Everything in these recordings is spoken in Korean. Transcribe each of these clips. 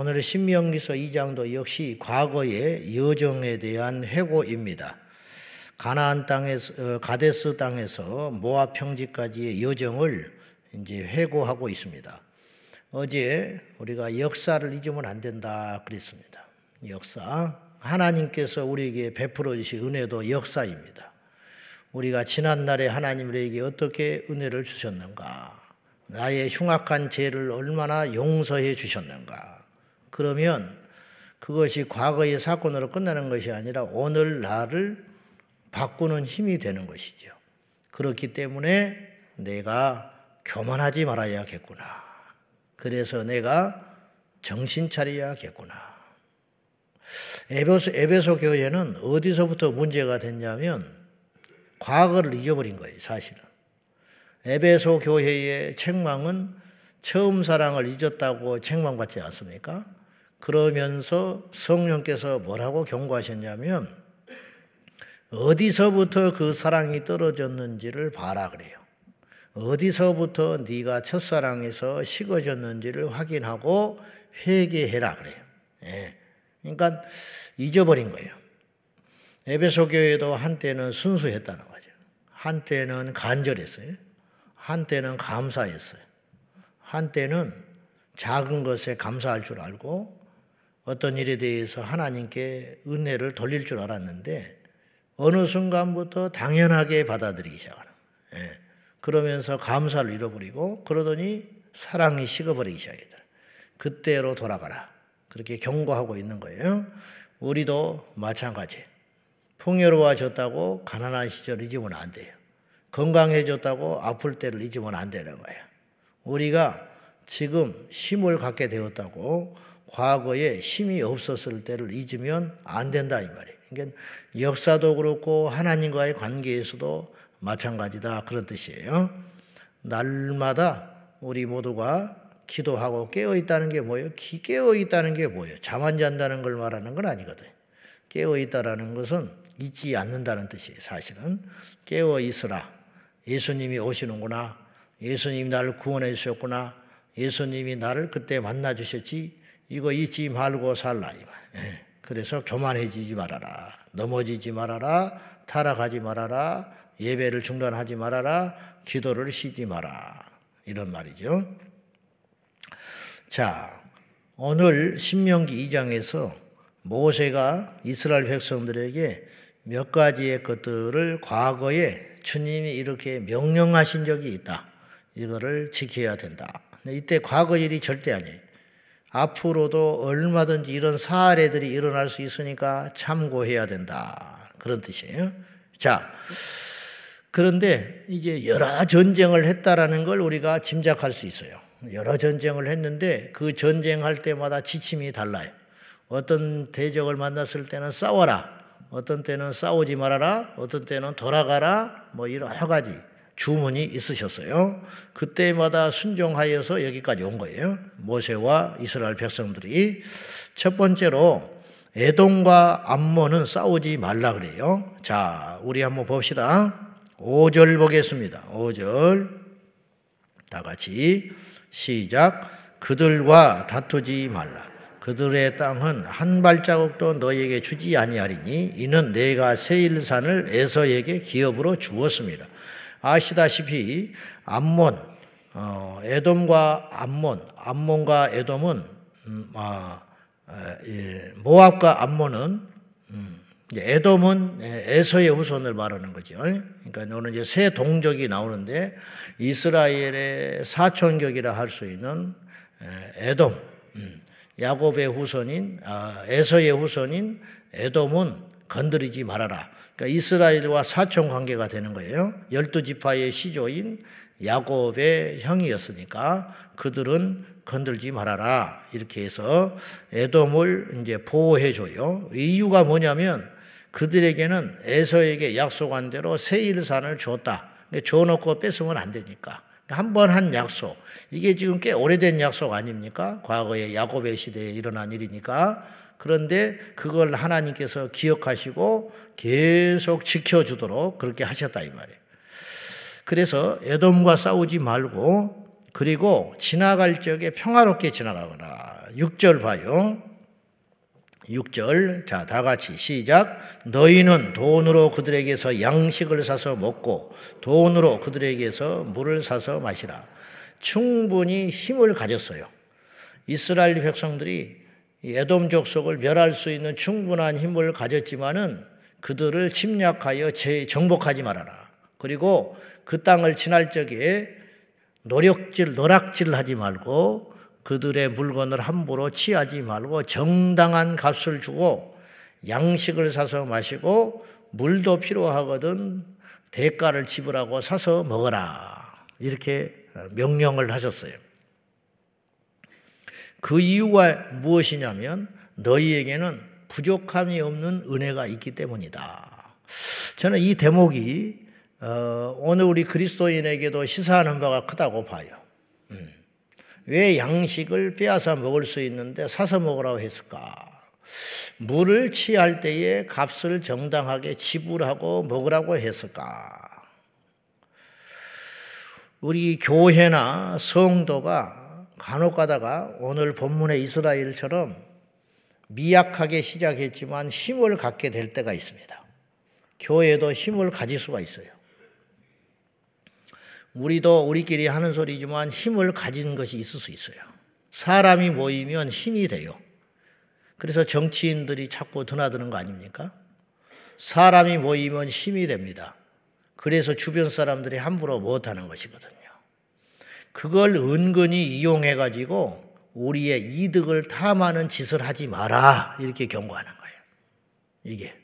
오늘 신명기서 2장도 역시 과거의 여정에 대한 회고입니다. 가나안 땅에서 어, 가데스 땅에서 모압 평지까지의 여정을 이제 회고하고 있습니다. 어제 우리가 역사를 잊으면 안 된다 그랬습니다. 역사 하나님께서 우리에게 베풀어 주신 은혜도 역사입니다. 우리가 지난 날에 하나님 우리에게 어떻게 은혜를 주셨는가? 나의 흉악한 죄를 얼마나 용서해 주셨는가? 그러면 그것이 과거의 사건으로 끝나는 것이 아니라 오늘 나를 바꾸는 힘이 되는 것이죠. 그렇기 때문에 내가 교만하지 말아야겠구나. 그래서 내가 정신 차려야겠구나. 에베소, 에베소 교회는 어디서부터 문제가 됐냐면 과거를 잊어버린 거예요, 사실은. 에베소 교회의 책망은 처음 사랑을 잊었다고 책망받지 않습니까? 그러면서 성령께서 뭐라고 경고하셨냐면 어디서부터 그 사랑이 떨어졌는지를 봐라 그래요. 어디서부터 네가 첫사랑에서 식어졌는지를 확인하고 회개해라 그래요. 예. 그러니까 잊어버린 거예요. 에베소 교회도 한때는 순수했다는 거죠. 한때는 간절했어요. 한때는 감사했어요. 한때는 작은 것에 감사할 줄 알고 어떤 일에 대해서 하나님께 은혜를 돌릴 줄 알았는데 어느 순간부터 당연하게 받아들이기 시작하는. 예. 그러면서 감사를 잃어버리고 그러더니 사랑이 식어버리기 시작하더라. 그때로 돌아가라. 그렇게 경고하고 있는 거예요. 우리도 마찬가지. 풍요로워졌다고 가난한 시절 잊으면 안 돼요. 건강해졌다고 아플 때를 잊으면 안 되는 거예요. 우리가 지금 힘을 갖게 되었다고 과거에 힘이 없었을 때를 잊으면 안 된다 이 말이에요. 그러니까 역사도 그렇고 하나님과의 관계에서도 마찬가지다 그런 뜻이에요. 날마다 우리 모두가 기도하고 깨어 있다는 게 뭐예요? 깨어 있다는 게 뭐예요? 잠 안 잔다는 걸 말하는 건 아니거든. 깨어 있다라는 것은 잊지 않는다는 뜻이에요. 사실은 깨어 있으라. 예수님이 오시는구나. 예수님이 나를 구원해 주셨구나. 예수님이 나를 그때 만나 주셨지. 이거 잊지 말고 살라. 예. 그래서 교만해지지 말아라. 넘어지지 말아라. 타락하지 말아라. 예배를 중단하지 말아라. 기도를 쉬지 마라. 이런 말이죠. 자, 오늘 신명기 2장에서 모세가 이스라엘 백성들에게 몇 가지의 것들을 과거에 주님이 이렇게 명령하신 적이 있다. 이거를 지켜야 된다. 이때 과거 일이 절대 아니에요. 앞으로도 얼마든지 이런 사례들이 일어날 수 있으니까 참고해야 된다. 그런 뜻이에요. 자, 그런데 이제 여러 전쟁을 했다라는 걸 우리가 짐작할 수 있어요. 여러 전쟁을 했는데 그 전쟁할 때마다 지침이 달라요. 어떤 대적을 만났을 때는 싸워라. 어떤 때는 싸우지 말아라. 어떤 때는 돌아가라. 뭐 여러 가지. 주문이 있으셨어요. 그때마다 순종하여서 여기까지 온 거예요. 모세와 이스라엘 백성들이 첫 번째로 에돔과 암몬은 싸우지 말라 그래요. 자, 우리 한번 봅시다. 5절 보겠습니다. 5절. 다 같이 시작. 그들과 다투지 말라. 그들의 땅은 한 발자국도 너에게 주지 아니하리니 이는 내가 세일산을 에서에게 기업으로 주었습니다. 아시다시피 암몬, 어, 에돔과 암몬, 암몬과 에돔은 음, 아, 예, 모압과 암몬은 음, 에돔은 에서의 후손을 말하는 거죠. 그러니까 오늘 이제 세 동족이 나오는데 이스라엘의 사촌격이라 할 수 있는 에돔, 음, 야곱의 후손인 아, 에서의 후손인 에돔은 건드리지 말아라. 그러니까 이스라엘과 사촌 관계가 되는 거예요. 열두 지파의 시조인 야곱의 형이었으니까 그들은 건들지 말아라. 이렇게 해서 에돔을 이제 보호해 줘요. 이유가 뭐냐면 그들에게는 에서에게 약속한 대로 세일산을 줬다. 줘놓고 뺏으면 안 되니까. 한 번한 한 약속. 이게 지금 꽤 오래된 약속 아닙니까? 과거에 야곱의 시대에 일어난 일이니까. 그런데 그걸 하나님께서 기억하시고 계속 지켜주도록 그렇게 하셨다 이 말이에요. 그래서 에돔과 싸우지 말고 그리고 지나갈 적에 평화롭게 지나가거라. 6절 봐요. 6절. 자, 다 같이 시작. 너희는 돈으로 그들에게서 양식을 사서 먹고 돈으로 그들에게서 물을 사서 마시라. 충분히 힘을 가졌어요. 이스라엘 백성들이 에돔 족속을 멸할 수 있는 충분한 힘을 가졌지만은 그들을 침략하여 정복하지 말아라. 그리고 그 땅을 지날 적에 노력질, 노락질 하지 말고 그들의 물건을 함부로 취하지 말고 정당한 값을 주고 양식을 사서 마시고 물도 필요하거든 대가를 지불하고 사서 먹어라. 이렇게 명령을 하셨어요. 그 이유가 무엇이냐면 너희에게는 부족함이 없는 은혜가 있기 때문이다. 저는 이 대목이 어, 오늘 우리 그리스도인에게도 시사하는 바가 크다고 봐요. 음. 왜 양식을 빼앗아 먹을 수 있는데 사서 먹으라고 했을까? 물을 취할 때에 값을 정당하게 지불하고 먹으라고 했을까? 우리 교회나 성도가 간혹 가다가 오늘 본문의 이스라엘처럼 미약하게 시작했지만 힘을 갖게 될 때가 있습니다. 교회도 힘을 가질 수가 있어요. 우리도 우리끼리 하는 소리지만 힘을 가진 것이 있을 수 있어요. 사람이 모이면 힘이 돼요. 그래서 정치인들이 자꾸 드나드는 거 아닙니까? 사람이 모이면 힘이 됩니다. 그래서 주변 사람들이 함부로 못하는 것이거든요. 그걸 은근히 이용해 가지고 우리의 이득을 탐하는 짓을 하지 마라. 이렇게 경고하는 거예요. 이게.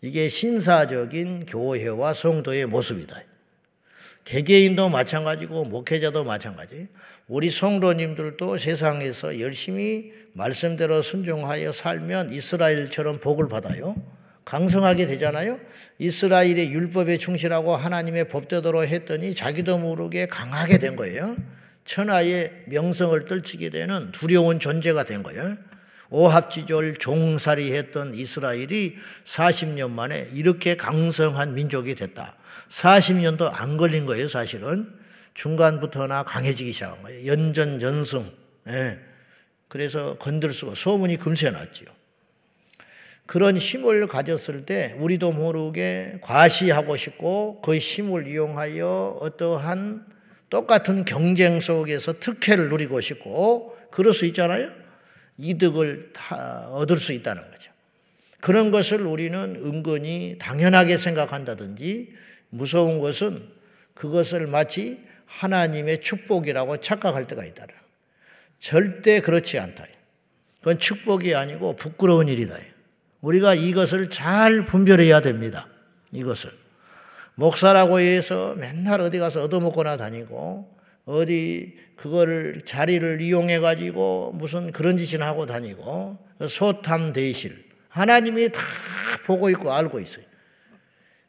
이게 신사적인 교회와 성도의 모습이다. 개개인도 마찬가지고 목회자도 마찬가지. 우리 성도님들도 세상에서 열심히 말씀대로 순종하여 살면 이스라엘처럼 복을 받아요. 강성하게 되잖아요. 이스라엘의 율법에 충실하고 하나님의 법대로 했더니 자기도 모르게 강하게 된 거예요. 천하의 명성을 떨치게 되는 두려운 존재가 된 거예요. 오합지졸 종살이 했던 이스라엘이 40년 만에 이렇게 강성한 민족이 됐다. 40년도 안 걸린 거예요, 사실은. 중간부터나 강해지기 시작한 거예요. 연전, 연승. 예. 그래서 건들 수가, 소문이 금세 났지요. 그런 힘을 가졌을 때 우리도 모르게 과시하고 싶고 그 힘을 이용하여 어떠한 똑같은 경쟁 속에서 특혜를 누리고 싶고 그럴 수 있잖아요. 이득을 얻을 수 있다는 거죠. 그런 것을 우리는 은근히 당연하게 생각한다든지 무서운 것은 그것을 마치 하나님의 축복이라고 착각할 때가 있다. 절대 그렇지 않다. 그건 축복이 아니고 부끄러운 일이다. 우리가 이것을 잘 분별해야 됩니다. 이것을. 목사라고 해서 맨날 어디 가서 얻어먹거나 다니고 어디 그거를 자리를 이용해 가지고 무슨 그런 짓이나 하고 다니고 소탐 대실 하나님이 다 보고 있고 알고 있어요.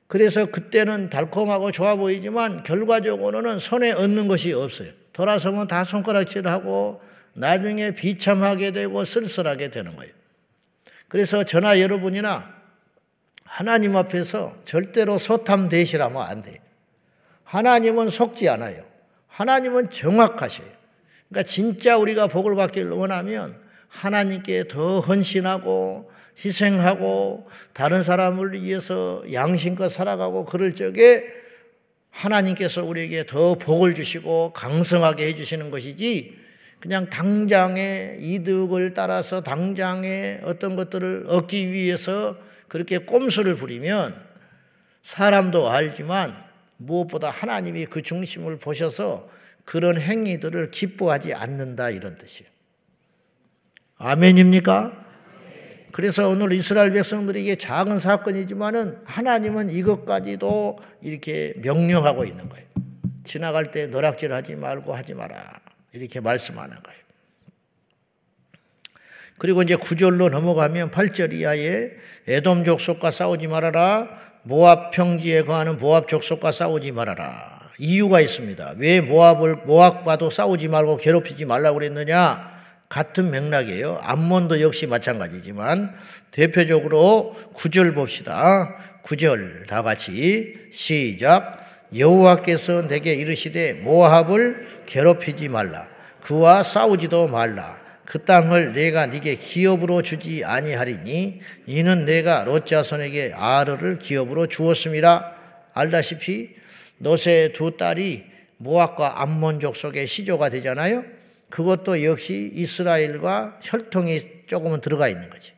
그래서 그때는 달콤하고 좋아 보이지만 결과적으로는 손에 얻는 것이 없어요. 돌아서면 다 손가락질하고 나중에 비참하게 되고 쓸쓸하게 되는 거예요. 그래서 저나 여러분이나 하나님 앞에서 절대로 소탐 대시라면 안 돼요. 하나님은 속지 않아요. 하나님은 정확하셔요. 그러니까 진짜 우리가 복을 받기를 원하면 하나님께 더 헌신하고 희생하고 다른 사람을 위해서 양심껏 살아가고 그럴 적에 하나님께서 우리에게 더 복을 주시고 강성하게 해주시는 것이지 그냥 당장의 이득을 따라서 당장의 어떤 것들을 얻기 위해서 그렇게 꼼수를 부리면 사람도 알지만 무엇보다 하나님이 그 중심을 보셔서 그런 행위들을 기뻐하지 않는다 이런 뜻이에요. 아멘입니까? 그래서 오늘 이스라엘 백성들에게 작은 사건이지만은 하나님은 이것까지도 이렇게 명령하고 있는 거예요. 지나갈 때 노락질 하지 말고 하지 마라. 이렇게 말씀하는 거예요. 그리고 이제 구절로 넘어가면 8절 이하에 에돔 족속과 싸우지 말아라. 모압 평지에 거하는 모압 족속과 싸우지 말아라. 이유가 있습니다. 왜 모압을 모압과도 싸우지 말고 괴롭히지 말라고 그랬느냐? 같은 맥락이에요. 암몬도 역시 마찬가지지만 대표적으로 구절 봅시다. 구절 다 같이 시작. 여호와께서 내게 이르시되 모압을 괴롭히지 말라 그와 싸우지도 말라 그 땅을 내가 네게 기업으로 주지 아니하리니 이는 내가 롯 자손에게 아르를 기업으로 주었음이라 알다시피 노세 두 딸이 모압과 암몬 족속의 시조가 되잖아요. 그것도 역시 이스라엘과 혈통이 조금은 들어가 있는 거지.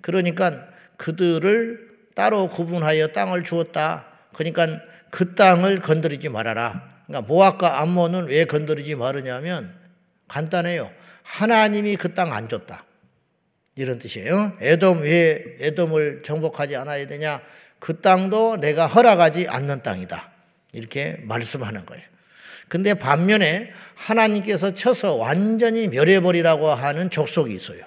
그러니까 그들을 따로 구분하여 땅을 주었다. 그러니까 그 땅을 건드리지 말아라. 그러니까 모압과 암몬은 왜 건드리지 말으냐면 간단해요. 하나님이 그 땅 안 줬다. 이런 뜻이에요. 에돔 왜 에돔을 정복하지 않아야 되냐? 그 땅도 내가 허락하지 않는 땅이다. 이렇게 말씀하는 거예요. 근데 반면에 하나님께서 쳐서 완전히 멸해버리라고 하는 족속이 있어요.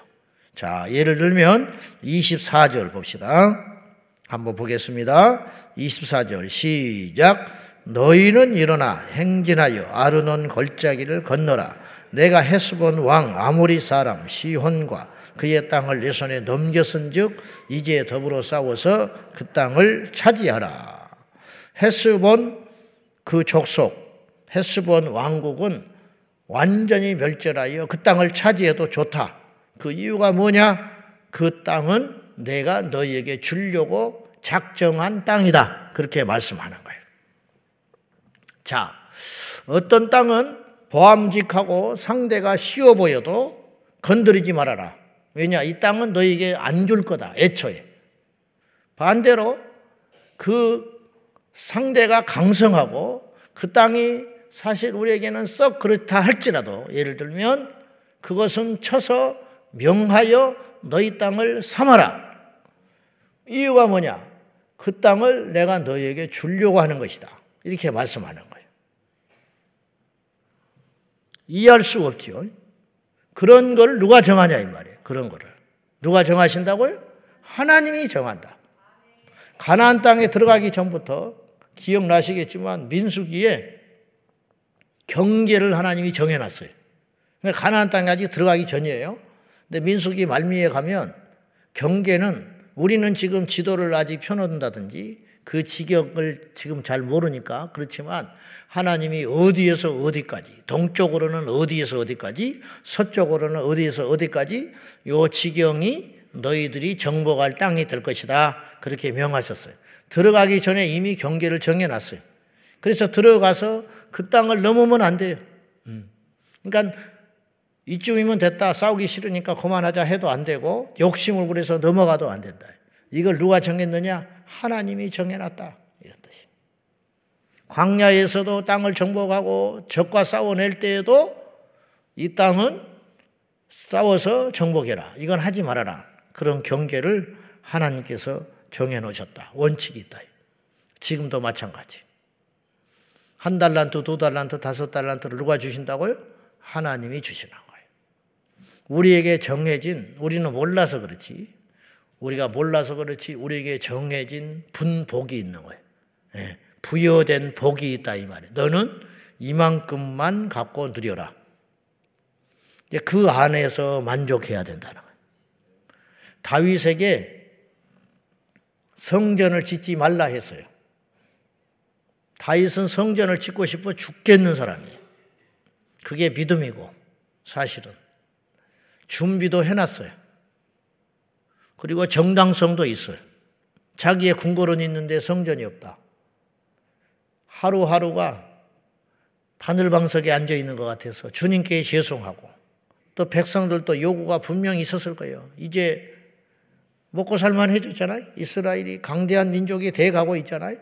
자, 예를 들면 24절 봅시다. 한번 보겠습니다. 24절 시작. 너희는 일어나 행진하여 아르논 걸짜기를 건너라. 내가 헤스본 왕 아모리 사람 시혼과 그의 땅을 내 손에 넘겼은즉 이제 더불어 싸워서 그 땅을 차지하라. 헤스본 그 족속 헤스본 왕국은 완전히 멸절하여 그 땅을 차지해도 좋다. 그 이유가 뭐냐? 그 땅은 내가 너희에게 주려고 작정한 땅이다. 그렇게 말씀하는 거예요. 자, 어떤 땅은 보암직하고 상대가 쉬워 보여도 건드리지 말아라. 왜냐? 이 땅은 너에게 안 줄 거다. 애초에. 반대로 그 상대가 강성하고 그 땅이 사실 우리에게는 썩 그렇다 할지라도 예를 들면 그것은 쳐서 명하여 너희 땅을 삼아라. 이유가 뭐냐? 그 땅을 내가 너희에게 주려고 하는 것이다. 이렇게 말씀하는 거예요. 이해할 수 없지요. 그런 걸 누가 정하냐 이 말이에요. 그런 거를. 누가 정하신다고요? 하나님이 정한다. 가나안 땅에 들어가기 전부터 기억나시겠지만 민수기에 경계를 하나님이 정해 놨어요. 그러니까 가나안 땅에 아직 들어가기 전이에요. 근데 민수기 말미에 가면 경계는 우리는 지금 지도를 아직 펴놓는다든지 그 지경을 지금 잘 모르니까 그렇지만 하나님이 어디에서 어디까지 동쪽으로는 어디에서 어디까지 서쪽으로는 어디에서 어디까지 요 지경이 너희들이 정복할 땅이 될 것이다 그렇게 명하셨어요. 들어가기 전에 이미 경계를 정해놨어요. 그래서 들어가서 그 땅을 넘으면 안 돼요. 음. 그러니까 이쯤이면 됐다 싸우기 싫으니까 그만하자 해도 안 되고 욕심을 부려서 넘어가도 안 된다. 이걸 누가 정했느냐? 하나님이 정해놨다. 이런 뜻이. 광야에서도 땅을 정복하고 적과 싸워낼 때에도 이 땅은 싸워서 정복해라. 이건 하지 말아라. 그런 경계를 하나님께서 정해 놓으셨다. 원칙이 있다. 지금도 마찬가지. 한 달란트, 두 달란트, 다섯 달란트를 누가 주신다고요? 하나님이 거예요. 우리에게 정해진, 우리는 몰라서 그렇지. 우리가 몰라서 그렇지 우리에게 정해진 분복이 있는 거예요. 예, 부여된 복이 있다 이 말이에요. 너는 이만큼만 갖고 누려라. 그 안에서 만족해야 된다는 거예요. 다윗에게 성전을 짓지 말라 했어요. 다윗은 성전을 짓고 싶어 죽겠는 사람이에요. 그게 믿음이고 사실은 준비도 해놨어요. 그리고 정당성도 있어요. 자기의 궁궐은 있는데 성전이 없다. 하루하루가 바늘방석에 앉아 있는 것 같아서 주님께 죄송하고 또 백성들도 요구가 분명히 있었을 거예요. 이제 먹고 살만 해줬잖아요. 이스라엘이 강대한 민족이 돼 가고 있잖아요.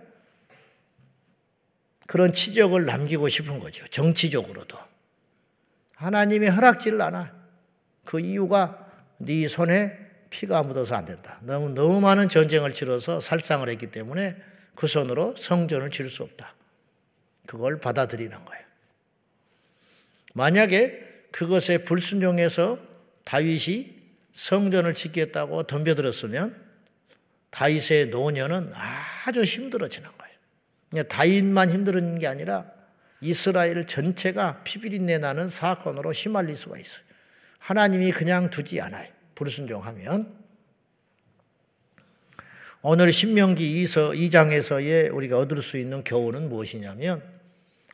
그런 치적을 남기고 싶은 거죠. 정치적으로도. 하나님이 허락지를 않아. 그 이유가 네 손에 피가 묻어서 안 된다. 너무, 너무 많은 전쟁을 치러서 살상을 했기 때문에 그 손으로 성전을 지을 수 없다. 그걸 받아들이는 거예요. 만약에 그것에 불순종해서 다윗이 성전을 짓겠다고 덤벼들었으면 다윗의 노년은 아주 힘들어지는 거예요. 다윗만 힘들어지는 게 아니라 이스라엘 전체가 피비린내 나는 사건으로 휘말릴 수가 있어요. 하나님이 그냥 두지 않아요. 불순종하면 오늘 신명기 2장에서의 우리가 얻을 수 있는 교훈은 무엇이냐면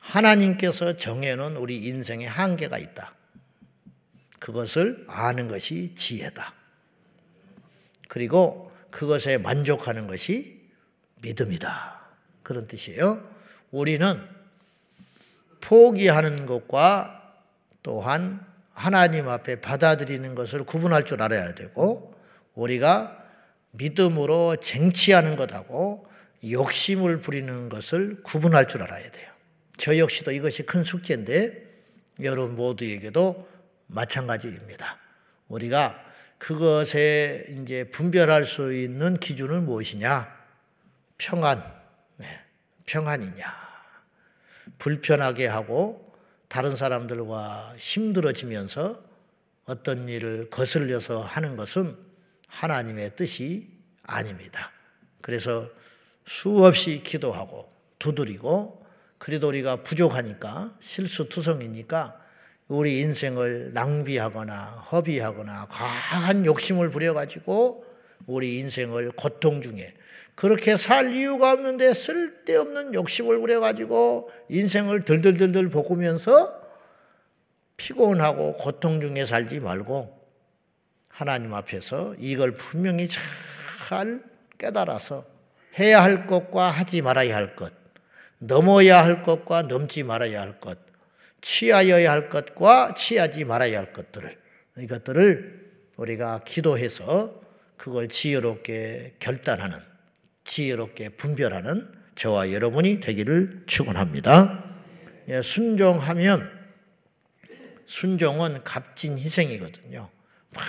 하나님께서 정해놓은 우리 인생의 한계가 있다. 그것을 아는 것이 지혜다. 그리고 그것에 만족하는 것이 믿음이다. 그런 뜻이에요. 우리는 포기하는 것과 또한 하나님 앞에 받아들이는 것을 구분할 줄 알아야 되고 우리가 믿음으로 쟁취하는 것하고 욕심을 부리는 것을 구분할 줄 알아야 돼요. 저 역시도 이것이 큰 숙제인데 여러분 모두에게도 마찬가지입니다. 우리가 그것에 이제 분별할 수 있는 기준은 무엇이냐? 평안, 네, 평안이냐? 불편하게 하고 다른 사람들과 힘들어지면서 어떤 일을 거슬려서 하는 것은 하나님의 뜻이 아닙니다. 그래서 수없이 기도하고 두드리고 그래도 우리가 부족하니까 실수투성이니까 우리 인생을 낭비하거나 허비하거나 과한 욕심을 부려가지고 우리 인생을 고통 중에 그렇게 살 이유가 없는데 쓸데없는 욕심을 부려가지고 인생을 들들들들 볶으면서 피곤하고 고통 중에 살지 말고 하나님 앞에서 이걸 분명히 잘 깨달아서 해야 할 것과 하지 말아야 할 것, 넘어야 할 것과 넘지 말아야 할 것, 취하여야 할 것과 취하지 말아야 할 것들을 이것들을 우리가 기도해서 그걸 지혜롭게 결단하는 지혜롭게 분별하는 저와 여러분이 되기를 축원합니다. 예, 순종하면 순종은 값진 희생이거든요. 막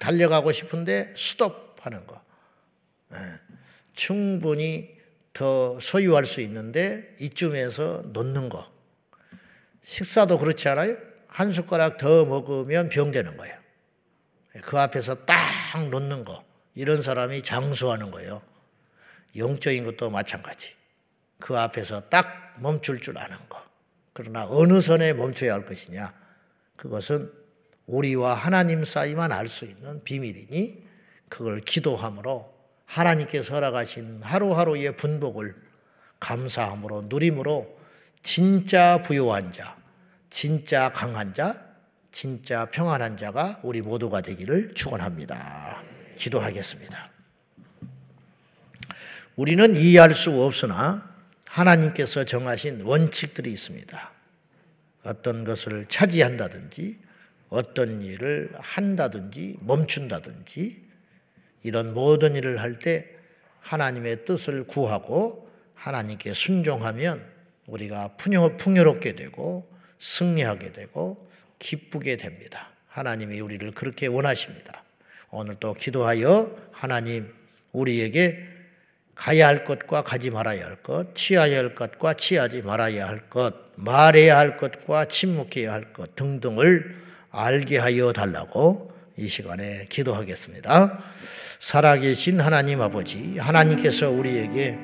달려가고 싶은데 스톱하는 거. 예, 충분히 더 소유할 수 있는데 이쯤에서 놓는 거. 식사도 그렇지 않아요? 한 숟가락 더 먹으면 병되는 거예요. 예, 그 앞에서 딱 놓는 거. 이런 사람이 장수하는 거예요. 영적인 것도 마찬가지. 그 앞에서 딱 멈출 줄 아는 거. 그러나 어느 선에 멈춰야 할 것이냐? 그것은 우리와 하나님 사이만 알 수 있는 비밀이니 그걸 기도함으로 하나님께서 허락하신 하루하루의 분복을 감사함으로 누림으로 진짜 부요한 자, 진짜 강한 자, 진짜 평안한 자가 우리 모두가 되기를 축원합니다. 기도하겠습니다. 우리는 이해할 수 없으나 하나님께서 정하신 원칙들이 있습니다. 어떤 것을 차지한다든지 어떤 일을 한다든지 멈춘다든지 이런 모든 일을 할 때 하나님의 뜻을 구하고 하나님께 순종하면 우리가 풍요롭게 되고 승리하게 되고 기쁘게 됩니다. 하나님이 우리를 그렇게 원하십니다. 오늘 또 기도하여 하나님 우리에게 가야 할 것과 가지 말아야 할 것, 취해야 할 것과 취하지 말아야 할 것, 말해야 할 것과 침묵해야 할 것 등등을 알게 하여 달라고 이 시간에 기도하겠습니다. 살아계신 하나님 아버지, 하나님께서 우리에게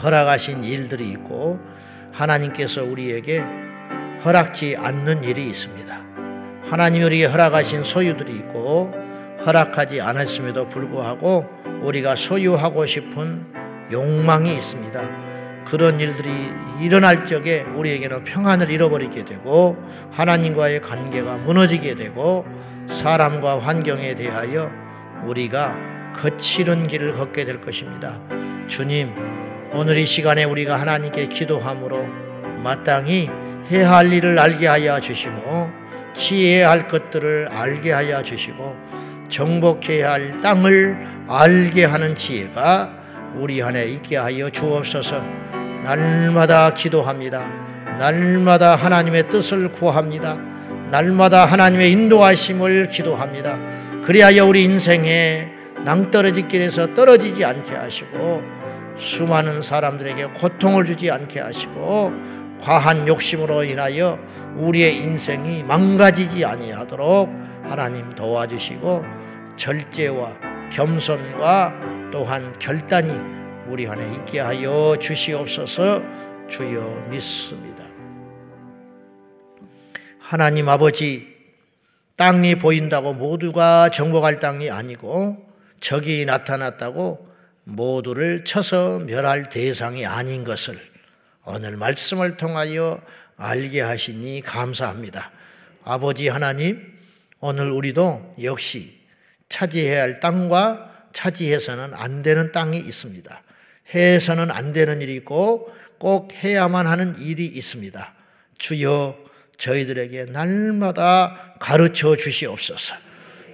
허락하신 일들이 있고, 하나님께서 우리에게 허락지 않는 일이 있습니다. 하나님 우리에게 허락하신 소유들이 있고, 허락하지 않았음에도 불구하고 우리가 소유하고 싶은 욕망이 있습니다. 그런 일들이 일어날 적에 우리에게는 평안을 잃어버리게 되고 하나님과의 관계가 무너지게 되고 사람과 환경에 대하여 우리가 거칠은 길을 걷게 될 것입니다. 주님, 오늘 이 시간에 우리가 하나님께 기도함으로 마땅히 해야 할 일을 알게 하여 주시고 취해야 할 것들을 알게 하여 주시고 정복해야 할 땅을 알게 하는 지혜가 우리 안에 있게 하여 주옵소서. 날마다 기도합니다. 날마다 하나님의 뜻을 구합니다. 날마다 하나님의 인도하심을 기도합니다. 그리하여 우리 인생에 낭떠러지 길에서 떨어지지 않게 하시고 수많은 사람들에게 고통을 주지 않게 하시고 과한 욕심으로 인하여 우리의 인생이 망가지지 아니하도록 하나님 도와주시고 절제와 겸손과 또한 결단이 우리 안에 있게 하여 주시옵소서 주여 믿습니다. 하나님 아버지 땅이 보인다고 모두가 정복할 땅이 아니고 적이 나타났다고 모두를 쳐서 멸할 대상이 아닌 것을 오늘 말씀을 통하여 알게 하시니 감사합니다. 아버지 하나님, 오늘 우리도 역시 차지해야 할 땅과 차지해서는 안 되는 땅이 있습니다. 해서는 안 되는 일이 있고 꼭 해야만 하는 일이 있습니다. 주여 저희들에게 날마다 가르쳐 주시옵소서.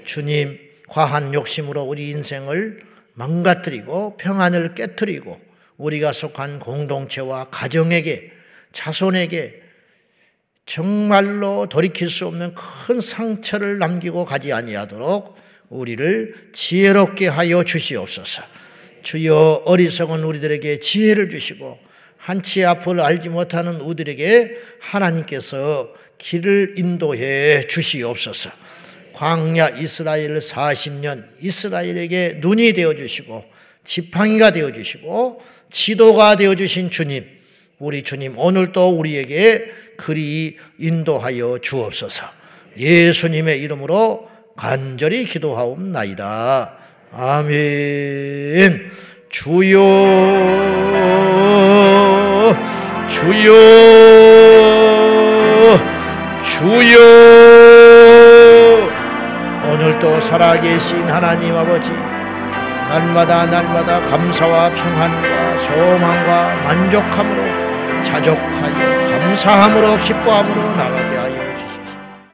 주님, 과한 욕심으로 우리 인생을 망가뜨리고 평안을 깨뜨리고 우리가 속한 공동체와 가정에게 자손에게 정말로 돌이킬 수 없는 큰 상처를 남기고 가지 아니하도록 우리를 지혜롭게 하여 주시옵소서. 주여 어리석은 우리들에게 지혜를 주시고 한치 앞을 알지 못하는 우리들에게 하나님께서 길을 인도해 주시옵소서. 광야 이스라엘 40년 이스라엘에게 눈이 되어 주시고 지팡이가 되어 주시고 지도가 되어 주신 주님 우리 주님 오늘도 우리에게 그리 인도하여 주옵소서. 예수님의 이름으로 간절히 기도하옵나이다. 아멘. 주여, 주여, 주여. 오늘도 살아계신 하나님 아버지, 날마다 날마다 감사와 평안과 소망과 만족함으로 자족하여 감사함으로 기뻐함으로 나가게 하여